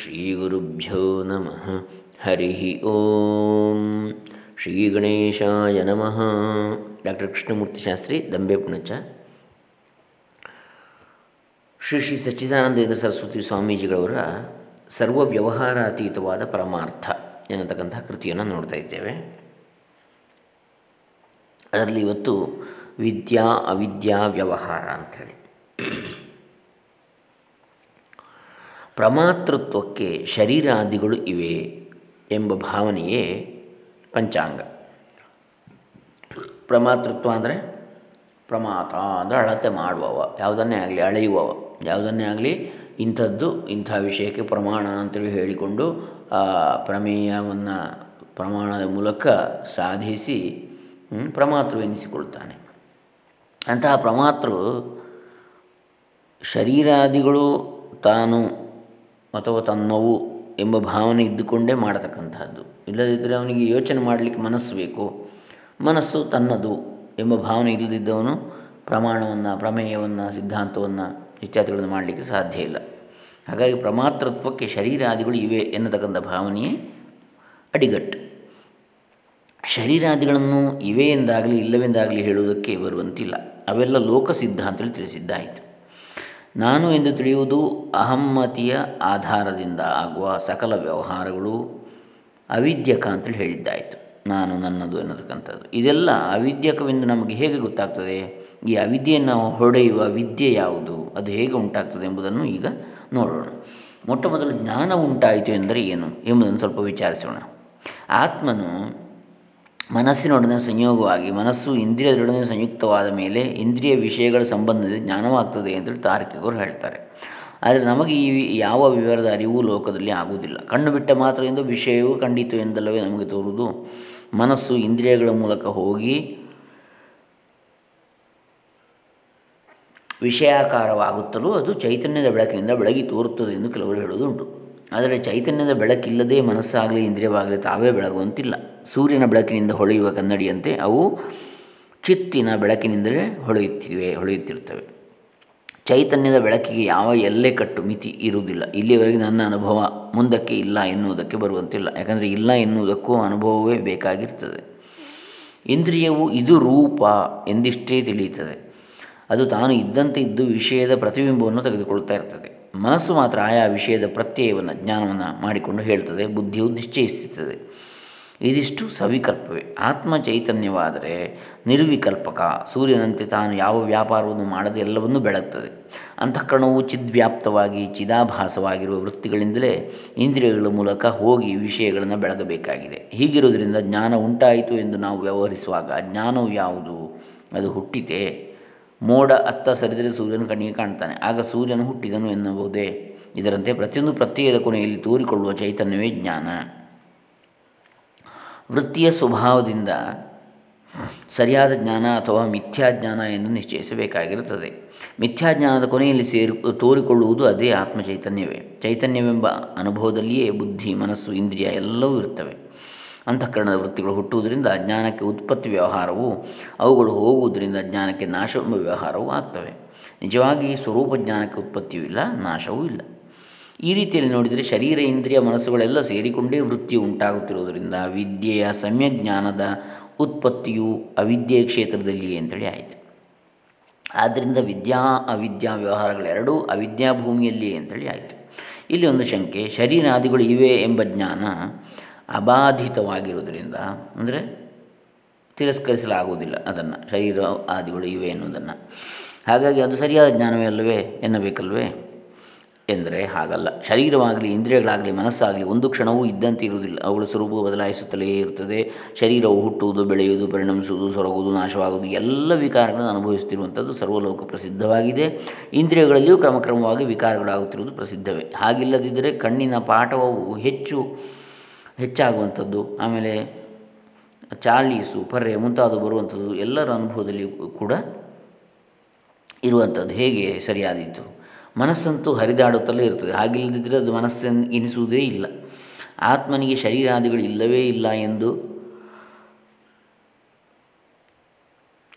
ಶ್ರೀಗುರುಭ್ಯೋ ನಮಃ ಹರಿ ಓಂ ಶ್ರೀ ಗಣೇಶಾಯ ನಮಃ ಡಾಕ್ಟರ್ ಕೃಷ್ಣಮೂರ್ತಿ ಶಾಸ್ತ್ರಿ ದಂಬೆ ಪುಣಚ ಶ್ರೀ ಶ್ರೀ ಸಚ್ಚಿದಾನಂದೇಂದ್ರ ಸರಸ್ವತಿ ಸ್ವಾಮೀಜಿಗಳವರ ಸರ್ವ ವ್ಯವಹಾರಾತೀತವಾದ ಪರಮಾರ್ಥ ಎನ್ನತಕ್ಕಂಥ ಕೃತಿಯನ್ನು ನೋಡ್ತಾ ಇದ್ದೇವೆ. ಅದರಲ್ಲಿ ಇವತ್ತು ವಿದ್ಯಾ, ಅವಿದ್ಯಾ, ವ್ಯವಹಾರ ಅಂಥೇಳಿ ಪ್ರಮಾತೃತ್ವಕ್ಕೆ ಶರೀರಾದಿಗಳು ಇವೆ ಎಂಬ ಭಾವನೆಯೇ ಪಂಚಾಂಗ. ಪ್ರಮಾತೃತ್ವ ಅಂದರೆ ಪ್ರಮಾತ ಅಂದರೆ ಅಳತೆ ಮಾಡುವವ, ಯಾವುದನ್ನೇ ಆಗಲಿ ಅಳೆಯುವವ, ಯಾವುದನ್ನೇ ಆಗಲಿ ಇಂಥದ್ದು, ಇಂಥ ವಿಷಯಕ್ಕೆ ಪ್ರಮಾಣ ಅಂತೇಳಿ ಹೇಳಿಕೊಂಡು ಆ ಪ್ರಮೇಯವನ್ನು ಪ್ರಮಾಣದ ಮೂಲಕ ಸಾಧಿಸಿ ಪ್ರಮಾತೃ ಎನಿಸಿಕೊಳ್ತಾನೆ. ಅಂತಹ ಪ್ರಮಾತೃ ಶರೀರಾದಿಗಳು ತಾನು ಅಥವಾ ತನ್ನವು ಎಂಬ ಭಾವನೆ ಇದ್ದುಕೊಂಡೇ ಮಾಡತಕ್ಕಂಥದ್ದು ಇಲ್ಲದಿದ್ದರೆ ಅವನಿಗೆ ಯೋಚನೆ ಮಾಡಲಿಕ್ಕೆ ಮನಸ್ಸು ಬೇಕು. ಮನಸ್ಸು ತನ್ನದು ಎಂಬ ಭಾವನೆ ಇಲ್ಲದಿದ್ದವನು ಪ್ರಮಾಣವನ್ನು, ಪ್ರಮೇಯವನ್ನು, ಸಿದ್ಧಾಂತವನ್ನು ಇತ್ಯಾದಿಗಳನ್ನು ಮಾಡಲಿಕ್ಕೆ ಸಾಧ್ಯ ಇಲ್ಲ. ಹಾಗಾಗಿ ಪ್ರಮಾತೃತ್ವಕ್ಕೆ ಶರೀರಾದಿಗಳು ಇವೆ ಎನ್ನತಕ್ಕಂಥ ಭಾವನೆಯೇ ಅಡಿಗಟ್ಟು. ಶರೀರಾದಿಗಳನ್ನು ಇವೆ ಎಂದಾಗಲಿ ಇಲ್ಲವೆಂದಾಗಲಿ ಹೇಳುವುದಕ್ಕೆ ಬರುವಂತಿಲ್ಲ. ಅವೆಲ್ಲ ಲೋಕ ಸಿದ್ಧಾಂತದಲ್ಲಿ ತಿಳಿಸಿದ್ದಾಯಿತು. ನಾನು ಎಂದು ತಿಳಿಯುವುದು ಅಹಮ್ಮತಿಯ ಆಧಾರದಿಂದ ಆಗುವ ಸಕಲ ವ್ಯವಹಾರಗಳು ಅವಿದ್ಯಕ ಅಂತೇಳಿ ಹೇಳಿದ್ದಾಯಿತು. ನಾನು ನನ್ನದು ಎನ್ನತಕ್ಕಂಥದ್ದು. ಇದೆಲ್ಲ ಅವಿದ್ಯಕವೆಂದು ನಮಗೆ ಹೇಗೆ ಗೊತ್ತಾಗ್ತದೆ? ಈ ಅವಿದ್ಯೆಯನ್ನು ಹೊಡೆಯುವ ವಿದ್ಯೆ ಯಾವುದು? ಅದು ಹೇಗೆ ಉಂಟಾಗ್ತದೆ ಎಂಬುದನ್ನು ಈಗ ನೋಡೋಣ. ಮೊಟ್ಟ ಮೊದಲು ಜ್ಞಾನ ಉಂಟಾಯಿತು ಎಂದರೆ ಏನು ಎಂಬುದನ್ನು ಸ್ವಲ್ಪ ವಿಚಾರಿಸೋಣ. ಆತ್ಮನು ಮನಸ್ಸಿನೊಡನೆ ಸಂಯೋಗವಾಗಿ, ಮನಸ್ಸು ಇಂದ್ರಿಯದೊಡನೆ ಸಂಯುಕ್ತವಾದ ಮೇಲೆ ಇಂದ್ರಿಯ ವಿಷಯಗಳ ಸಂಬಂಧದಲ್ಲಿ ಜ್ಞಾನವಾಗ್ತದೆ ಅಂತೇಳಿ ತಾರ್ಕಿಕರು ಹೇಳ್ತಾರೆ. ಆದರೆ ನಮಗೆ ಈ ಯಾವ ವಿವರದ ಅರಿವು ಲೋಕದಲ್ಲಿ ಆಗುವುದಿಲ್ಲ. ಕಣ್ಣು ಬಿಟ್ಟ ಮಾತ್ರ ಎಂದು ವಿಷಯವು ಖಂಡಿತು ಎಂದಲ್ಲವೇ ನಮಗೆ ತೋರುವುದು? ಮನಸ್ಸು ಇಂದ್ರಿಯಗಳ ಮೂಲಕ ಹೋಗಿ ವಿಷಯಾಕಾರವಾಗುತ್ತಲೂ ಅದು ಚೈತನ್ಯದ ಬೆಳಕಿನಿಂದ ಬೆಳಗಿ ತೋರುತ್ತದೆ ಎಂದು ಕೆಲವರು ಹೇಳುವುದುಂಟು. ಆದರೆ ಚೈತನ್ಯದ ಬೆಳಕಿಲ್ಲದೆ ಮನಸ್ಸಾಗಲಿ ಇಂದ್ರಿಯವಾಗಲಿ ತಾವೇ ಬೆಳಗುವಂತಿಲ್ಲ. ಸೂರ್ಯನ ಬೆಳಕಿನಿಂದ ಹೊಳೆಯುವ ಕನ್ನಡಿಯಂತೆ ಅವು ಚಿತ್ತಿನ ಬೆಳಕಿನಿಂದಲೇ ಹೊಳೆಯುತ್ತಿವೆ, ಹೊಳೆಯುತ್ತಿರುತ್ತವೆ. ಚೈತನ್ಯದ ಬೆಳಕಿಗೆ ಯಾವ ಎಲ್ಲೆ ಕಟ್ಟು ಮಿತಿ ಇರುವುದಿಲ್ಲ. ಇಲ್ಲಿಯವರೆಗೆ ನನ್ನ ಅನುಭವ ಮುಂದಕ್ಕೆ ಇಲ್ಲ ಎನ್ನುವುದಕ್ಕೆ ಬರುವಂತಿಲ್ಲ. ಯಾಕಂದರೆ ಇಲ್ಲ ಎನ್ನುವುದಕ್ಕೂ ಅನುಭವವೇ ಬೇಕಾಗಿರ್ತದೆ. ಇಂದ್ರಿಯವು ಇದು ರೂಪ ಎಂದಿಷ್ಟೇ ತಿಳಿಯುತ್ತದೆ. ಅದು ತಾನು ಇದ್ದಂತೆ ಇದ್ದು ವಿಷಯದ ಪ್ರತಿಬಿಂಬವನ್ನು ತೆಗೆದುಕೊಳ್ತಾ ಇರ್ತದೆ. ಮನಸ್ಸು ಮಾತ್ರ ಆಯಾ ವಿಷಯದ ಪ್ರತ್ಯಯವನ್ನು, ಜ್ಞಾನವನ್ನು ಮಾಡಿಕೊಂಡು ಹೇಳ್ತದೆ. ಬುದ್ಧಿಯು ನಿಶ್ಚಯಿಸುತ್ತದೆ. ಇದಿಷ್ಟು ಸವಿಕಲ್ಪವೇ. ಆತ್ಮ ಚೈತನ್ಯವಾದರೆ ನಿರ್ವಿಕಲ್ಪಕ. ಸೂರ್ಯನಂತೆ ತಾನು ಯಾವ ವ್ಯಾಪಾರವನ್ನು ಮಾಡದೆ ಎಲ್ಲವನ್ನೂ ಬೆಳಗ್ತದೆ. ಅಂತಃಕರಣವು ಚಿದ್ವ್ಯಾಪ್ತವಾಗಿ ಚಿದಾಭಾಸವಾಗಿರುವ ವೃತ್ತಿಗಳಿಂದಲೇ ಇಂದ್ರಿಯಗಳ ಮೂಲಕ ಹೋಗಿ ವಿಷಯಗಳನ್ನು ಬೆಳಗಬೇಕಾಗಿದೆ. ಹೀಗಿರುವುದರಿಂದ ಜ್ಞಾನ ಉಂಟಾಯಿತು ಎಂದು ನಾವು ವ್ಯವಹರಿಸುವಾಗ ಜ್ಞಾನವು ಯಾವುದು? ಅದು ಹುಟ್ಟಿತೆ. ಮೋಡ ಅತ್ತ ಸರಿದರೆ ಸೂರ್ಯನ ಕಣ್ಣಿಗೆ ಕಾಣ್ತಾನೆ. ಆಗ ಸೂರ್ಯನು ಹುಟ್ಟಿದನು ಎನ್ನಬಹುದೇ? ಇದರಂತೆ ಪ್ರತಿಯೊಂದು ಪ್ರತ್ಯಯದ ಕೊನೆಯಲ್ಲಿ ತೋರಿಕೊಳ್ಳುವ ಚೈತನ್ಯವೇ ಜ್ಞಾನ. ವೃತ್ತಿಯ ಸ್ವಭಾವದಿಂದ ಸರಿಯಾದ ಜ್ಞಾನ ಅಥವಾ ಮಿಥ್ಯಾಜ್ಞಾನ ಎಂದು ನಿಶ್ಚಯಿಸಬೇಕಾಗಿರುತ್ತದೆ. ಮಿಥ್ಯಾಜ್ಞಾನದ ಕೊನೆಯಲ್ಲಿ ಸೇರು, ತೋರಿಕೊಳ್ಳುವುದು ಅದೇ ಆತ್ಮಚೈತನ್ಯವೇ. ಚೈತನ್ಯವೆಂಬ ಅನುಭವದಲ್ಲಿಯೇ ಬುದ್ಧಿ, ಮನಸ್ಸು, ಇಂದ್ರಿಯ ಎಲ್ಲವೂ ಇರ್ತವೆ ಅಂತಃಕರಣದ ವೃತ್ತಿಗಳು ಹುಟ್ಟುವುದರಿಂದ ಜ್ಞಾನಕ್ಕೆ ಉತ್ಪತ್ತಿ ವ್ಯವಹಾರವು, ಅವುಗಳು ಹೋಗುವುದರಿಂದ ಜ್ಞಾನಕ್ಕೆ ನಾಶವೆಂಬ ವ್ಯವಹಾರವೂ ಆಗ್ತವೆ. ನಿಜವಾಗಿ ಸ್ವರೂಪ ಜ್ಞಾನಕ್ಕೆ ಉತ್ಪತ್ತಿಯೂ ಇಲ್ಲ, ನಾಶವೂ ಇಲ್ಲ. ಈ ರೀತಿಯಲ್ಲಿ ನೋಡಿದರೆ ಶರೀರ, ಇಂದ್ರಿಯ, ಮನಸ್ಸುಗಳೆಲ್ಲ ಸೇರಿಕೊಂಡೇ ವೃತ್ತಿ ಉಂಟಾಗುತ್ತಿರುವುದರಿಂದ ವಿದ್ಯೆಯ ಸಮ್ಯಜ್ಞಾನದ ಉತ್ಪತ್ತಿಯು ಅವಿದ್ಯೆಯ ಕ್ಷೇತ್ರದಲ್ಲಿಯೇ ಅಂತೇಳಿ ಆಯಿತು. ಆದ್ದರಿಂದ ವಿದ್ಯಾ, ಅವಿದ್ಯಾ ವ್ಯವಹಾರಗಳೆರಡೂ ಅವಿದ್ಯಾ ಭೂಮಿಯಲ್ಲಿಯೇ ಅಂತೇಳಿ ಆಯಿತು. ಇಲ್ಲಿ ಒಂದು ಶಂಕೆ, ಶರೀರಾದಿಗಳು ಇವೆ ಎಂಬ ಜ್ಞಾನ ಅಬಾಧಿತವಾಗಿರುವುದರಿಂದ, ಅಂದರೆ ತಿರಸ್ಕರಿಸಲಾಗುವುದಿಲ್ಲ ಅದನ್ನು ಶರೀರ ಆದಿಗಳು ಇವೆ ಎನ್ನುವುದನ್ನು. ಹಾಗಾಗಿ ಅದು ಸರಿಯಾದ ಜ್ಞಾನವೇ ಅಲ್ಲವೇ ಎನ್ನಬೇಕಲ್ವೇ? ಎಂದರೆ ಹಾಗಲ್ಲ. ಶರೀರವಾಗಲಿ, ಇಂದ್ರಿಯಗಳಾಗಲಿ, ಮನಸ್ಸಾಗಲಿ ಒಂದು ಕ್ಷಣವೂ ಇದ್ದಂತೆ ಇರುವುದಿಲ್ಲ. ಅವುಗಳ ಸ್ವರೂಪ ಬದಲಾಯಿಸುತ್ತಲೇ ಇರುತ್ತದೆ. ಶರೀರವು ಹುಟ್ಟುವುದು, ಬೆಳೆಯುವುದು, ಪರಿಣಮಿಸುವುದು, ಸೊರಗುವುದು, ನಾಶವಾಗುವುದು ಎಲ್ಲ ವಿಕಾರಗಳನ್ನು ಅನುಭವಿಸುತ್ತಿರುವಂಥದ್ದು ಸರ್ವಲೋಕ ಪ್ರಸಿದ್ಧವಾಗಿದೆ. ಇಂದ್ರಿಯಗಳಲ್ಲಿಯೂ ಕ್ರಮಕ್ರಮವಾಗಿ ವಿಕಾರಗಳಾಗುತ್ತಿರುವುದು ಪ್ರಸಿದ್ಧವೇ. ಹಾಗಿಲ್ಲದಿದ್ದರೆ ಕಣ್ಣಿನ ಪಾಠವು ಹೆಚ್ಚು ಹೆಚ್ಚಾಗುವಂಥದ್ದು. ಆಮೇಲೆ ಚಾಲೀಸು, ಪರ್ರೆ ಮುಂತಾದವು ಬರುವಂಥದ್ದು ಎಲ್ಲರ ಅನುಭವದಲ್ಲಿ ಕೂಡ ಇರುವಂಥದ್ದು. ಹೇಗೆ ಸರಿಯಾದೀತು? ಮನಸ್ಸಂತೂ ಹರಿದಾಡುತ್ತಲೇ ಇರ್ತದೆ. ಹಾಗಿಲ್ಲದಿದ್ದರೆ ಅದು ಮನಸ್ಸನ್ನು ಎನಿಸುವುದೇ ಇಲ್ಲ. ಆತ್ಮನಿಗೆ ಶರೀರಾದಿಗಳು ಇಲ್ಲವೇ ಇಲ್ಲ ಎಂದು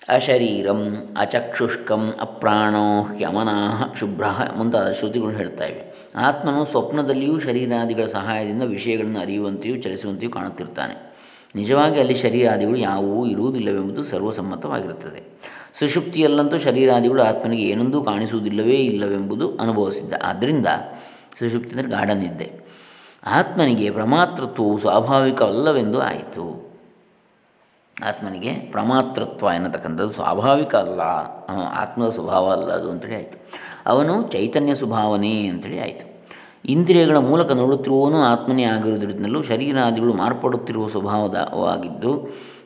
ಅಶರೀರಂ ಅಚಕ್ಷುಷ್ಕಂ ಅಪ್ರಾಣೋ ಹ್ಯಮನಾಹ ಶುಭ್ರ ಮುಂತಾದ ಶ್ರುತಿಗಳು ಹೇಳ್ತಾ ಇವೆ. ಆತ್ಮನು ಸ್ವಪ್ನದಲ್ಲಿಯೂ ಶರೀರಾದಿಗಳ ಸಹಾಯದಿಂದ ವಿಷಯಗಳನ್ನು ಅರಿಯುವಂತೆಯೂ ಚಲಿಸುವಂತೆಯೂ ಕಾಣುತ್ತಿರ್ತಾನೆ. ನಿಜವಾಗಿ ಅಲ್ಲಿ ಶರೀರಾದಿಗಳು ಯಾವುವೂ ಇರುವುದಿಲ್ಲವೆಂಬುದು ಸರ್ವಸಮ್ಮತವಾಗಿರುತ್ತದೆ. ಸುಷುಪ್ತಿಯಲ್ಲಂತೂ ಶರೀರಾದಿಗಳು ಆತ್ಮನಿಗೆ ಏನೊಂದೂ ಕಾಣಿಸುವುದಿಲ್ಲವೇ ಇಲ್ಲವೆಂಬುದು ಅನುಭವಿಸಿದ್ದ. ಆದ್ದರಿಂದ ಸುಷುಪ್ತಿ ಅಂದರೆ ಗಾಢನಿದ್ದೆ. ಆತ್ಮನಿಗೆ ಪ್ರಮಾತೃತ್ವವು ಸ್ವಾಭಾವಿಕವಲ್ಲವೆಂದು ಆಯಿತು. ಆತ್ಮನಿಗೆ ಪ್ರಮಾತೃತ್ವ ಎನ್ನತಕ್ಕಂಥದ್ದು ಸ್ವಾಭಾವಿಕ ಅಲ್ಲ. ಆತ್ಮದ ಸ್ವಭಾವ ಅಲ್ಲ ಅದು ಅಂತೇಳಿ ಆಯಿತು. ಅವನು ಚೈತನ್ಯ ಸ್ವಭಾವನೆ ಅಂತೇಳಿ ಆಯಿತು. ಇಂದ್ರಿಯಗಳ ಮೂಲಕ ನೋಡುತ್ತಿರುವವನು ಆತ್ಮನೇ ಆಗಿರುವುದರಿಂದಲೂ ಶರೀರಾದಿಗಳು ಮಾರ್ಪಡುತ್ತಿರುವ ಸ್ವಭಾವವಾಗಿದ್ದು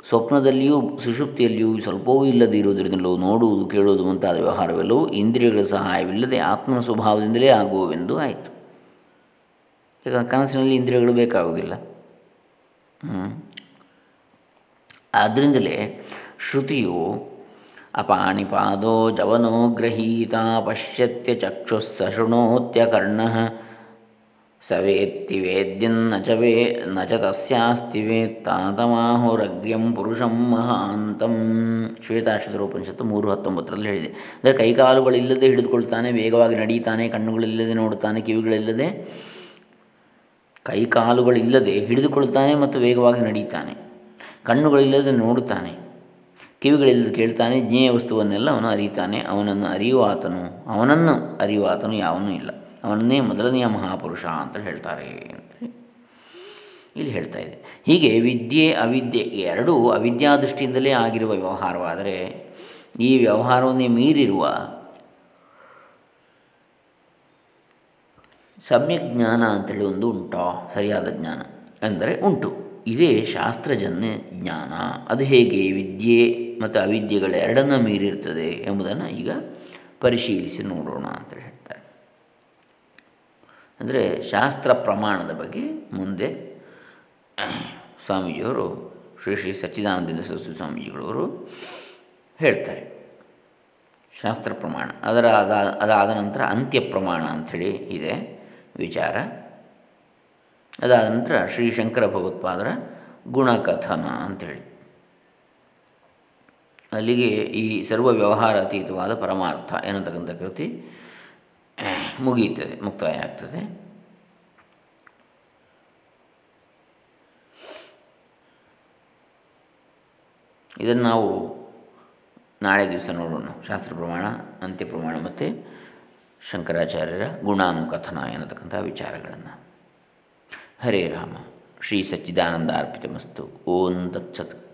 ಸ್ವಪ್ನದಲ್ಲಿಯೂ ಸುಷುಪ್ತಿಯಲ್ಲಿಯೂ ಸ್ವಲ್ಪವೂ ಇಲ್ಲದೇ ಇರುವುದರಿಂದಲೂ ನೋಡುವುದು ಕೇಳುವುದು ಮುಂತಾದ ವ್ಯವಹಾರವೆಲ್ಲವೂ ಇಂದ್ರಿಯಗಳ ಸಹಾಯವಿಲ್ಲದೆ ಆತ್ಮನ ಸ್ವಭಾವದಿಂದಲೇ ಆಗುವವೆಂದು ಆಯಿತು. ಯಾಕಂದರೆ ಕನಸಿನಲ್ಲಿ ಇಂದ್ರಿಯಗಳು ಬೇಕಾಗುವುದಿಲ್ಲ. ಆದ್ದರಿಂದಲೇ ಶ್ರುತಿಯು ಅಪಾಣಿಪಾದೋ ಜವನೋ ಗೃಹೀತ ಪಶ್ಯತ್ಯ ಚಕ್ಷುಸ್ಸ ಶೃಣೋತ್ಯ ಕರ್ಣ ಸವೇತ್ತಿ ವೇದ್ಯನ್ನ ಚ ವೇ ತಸ್ಯಾಸ್ತಿ ಪುರುಷಂ ಮಹಾಂತಂ ಶ್ವೇತಾಶ್ವತರ ಉಪನಿಷತ್ತು ಮೂರು ಹತ್ತೊಂಬತ್ತರಲ್ಲಿ ಹೇಳಿದೆ. ಅಂದರೆ ಕೈಕಾಲುಗಳಿಲ್ಲದೆ ಹಿಡಿದುಕೊಳ್ತಾನೆ, ವೇಗವಾಗಿ ನಡೀತಾನೆ, ಕಣ್ಣುಗಳಿಲ್ಲದೆ ನೋಡುತ್ತಾನೆ ಕಿವಿಗಳಿಲ್ಲದೆ ಕೈಕಾಲುಗಳಿಲ್ಲದೆ ಹಿಡಿದುಕೊಳ್ತಾನೆ ಮತ್ತು ವೇಗವಾಗಿ ನಡೀತಾನೆ, ಕಣ್ಣುಗಳಿಲ್ಲದೆ ನೋಡುತ್ತಾನೆ ಕಿವಿಗಳಿಲ್ಲದೆ ಕೇಳ್ತಾನೆ, ಜ್ಞೇಯ ವಸ್ತುವನ್ನೆಲ್ಲ ಅವನು ಅರಿತಾನೆ, ಅವನನ್ನು ಅರಿಯುವ ಆತನು, ಅವನನ್ನು ಅರಿಯುವಾತನು ಯಾವನೂ ಇಲ್ಲ. ಅವನನ್ನೇ ಮೊದಲನೆಯ ಮಹಾಪುರುಷ ಅಂತ ಹೇಳ್ತಾರೆ ಅಂತ ಇಲ್ಲಿ ಹೇಳ್ತಾ ಇದೆ. ಹೀಗೆ ವಿದ್ಯೆ, ಅವಿದ್ಯೆ ಎರಡೂ ಅವಿದ್ಯಾ ದೃಷ್ಟಿಯಿಂದಲೇ ಆಗಿರುವ ವ್ಯವಹಾರವಾದರೆ ಈ ವ್ಯವಹಾರವನ್ನೇ ಮೀರಿರುವ ಸಮ್ಯಕ್ ಜ್ಞಾನ ಅಂತೇಳಿ ಒಂದು ಉಂಟೋ, ಸರಿಯಾದ ಜ್ಞಾನ ಅಂದರೆ ಉಂಟು. ಇದೇ ಶಾಸ್ತ್ರಜನ್ಯ ಜ್ಞಾನ. ಅದು ಹೇಗೆ ವಿದ್ಯೆ ಮತ್ತು ಅವಿದ್ಯೆಗಳೆರಡನ್ನು ಮೀರಿರ್ತದೆ ಎಂಬುದನ್ನು ಈಗ ಪರಿಶೀಲಿಸಿ ನೋಡೋಣ ಅಂತ ಹೇಳ್ತಾರೆ. ಅಂದರೆ ಶಾಸ್ತ್ರ ಪ್ರಮಾಣದ ಬಗ್ಗೆ ಮುಂದೆ ಸ್ವಾಮೀಜಿಯವರು, ಶ್ರೀ ಶ್ರೀ ಸಚ್ಚಿದಾನಂದ ಸರಸ್ವತಿ ಸ್ವಾಮೀಜಿಗಳವರು ಹೇಳ್ತಾರೆ. ಶಾಸ್ತ್ರ ಪ್ರಮಾಣ, ಅದರ ಅದ, ಅದಾದ ನಂತರ ಅಂತ್ಯ ಪ್ರಮಾಣ ಅಂಥೇಳಿ ಇದೆ ವಿಚಾರ. ಅದಾದ ನಂತರ ಶ್ರೀ ಶಂಕರ ಭಗವತ್ಪಾದರ ಗುಣಕಥನ ಅಂಥೇಳಿ. ಅಲ್ಲಿಗೆ ಈ ಸರ್ವ ವ್ಯವಹಾರ ಅತೀತವಾದ ಪರಮಾರ್ಥ ಎನ್ನತಕ್ಕಂಥ ಕೃತಿ ಮುಗಿಯುತ್ತದೆ ಮುಕ್ತಾಯ ಆಗ್ತದೆ ಇದನ್ನು ನಾವು ನಾಳೆ ದಿವಸ ನೋಡೋಣ. ಶಾಸ್ತ್ರ ಪ್ರಮಾಣ, ಅಂತ್ಯ ಪ್ರಮಾಣ ಮತ್ತು ಶಂಕರಾಚಾರ್ಯರ ಗುಣಾನುಕಥನ ಎನ್ನತಕ್ಕಂಥ ವಿಚಾರಗಳನ್ನು. ಹರೇ ರಾಮ, ಶ್ರೀ ಸಚ್ಚಿದಾನಂದ ಅರ್ಪಿತಮಸ್ತು. ಓಂ ತತ್ಸತ್.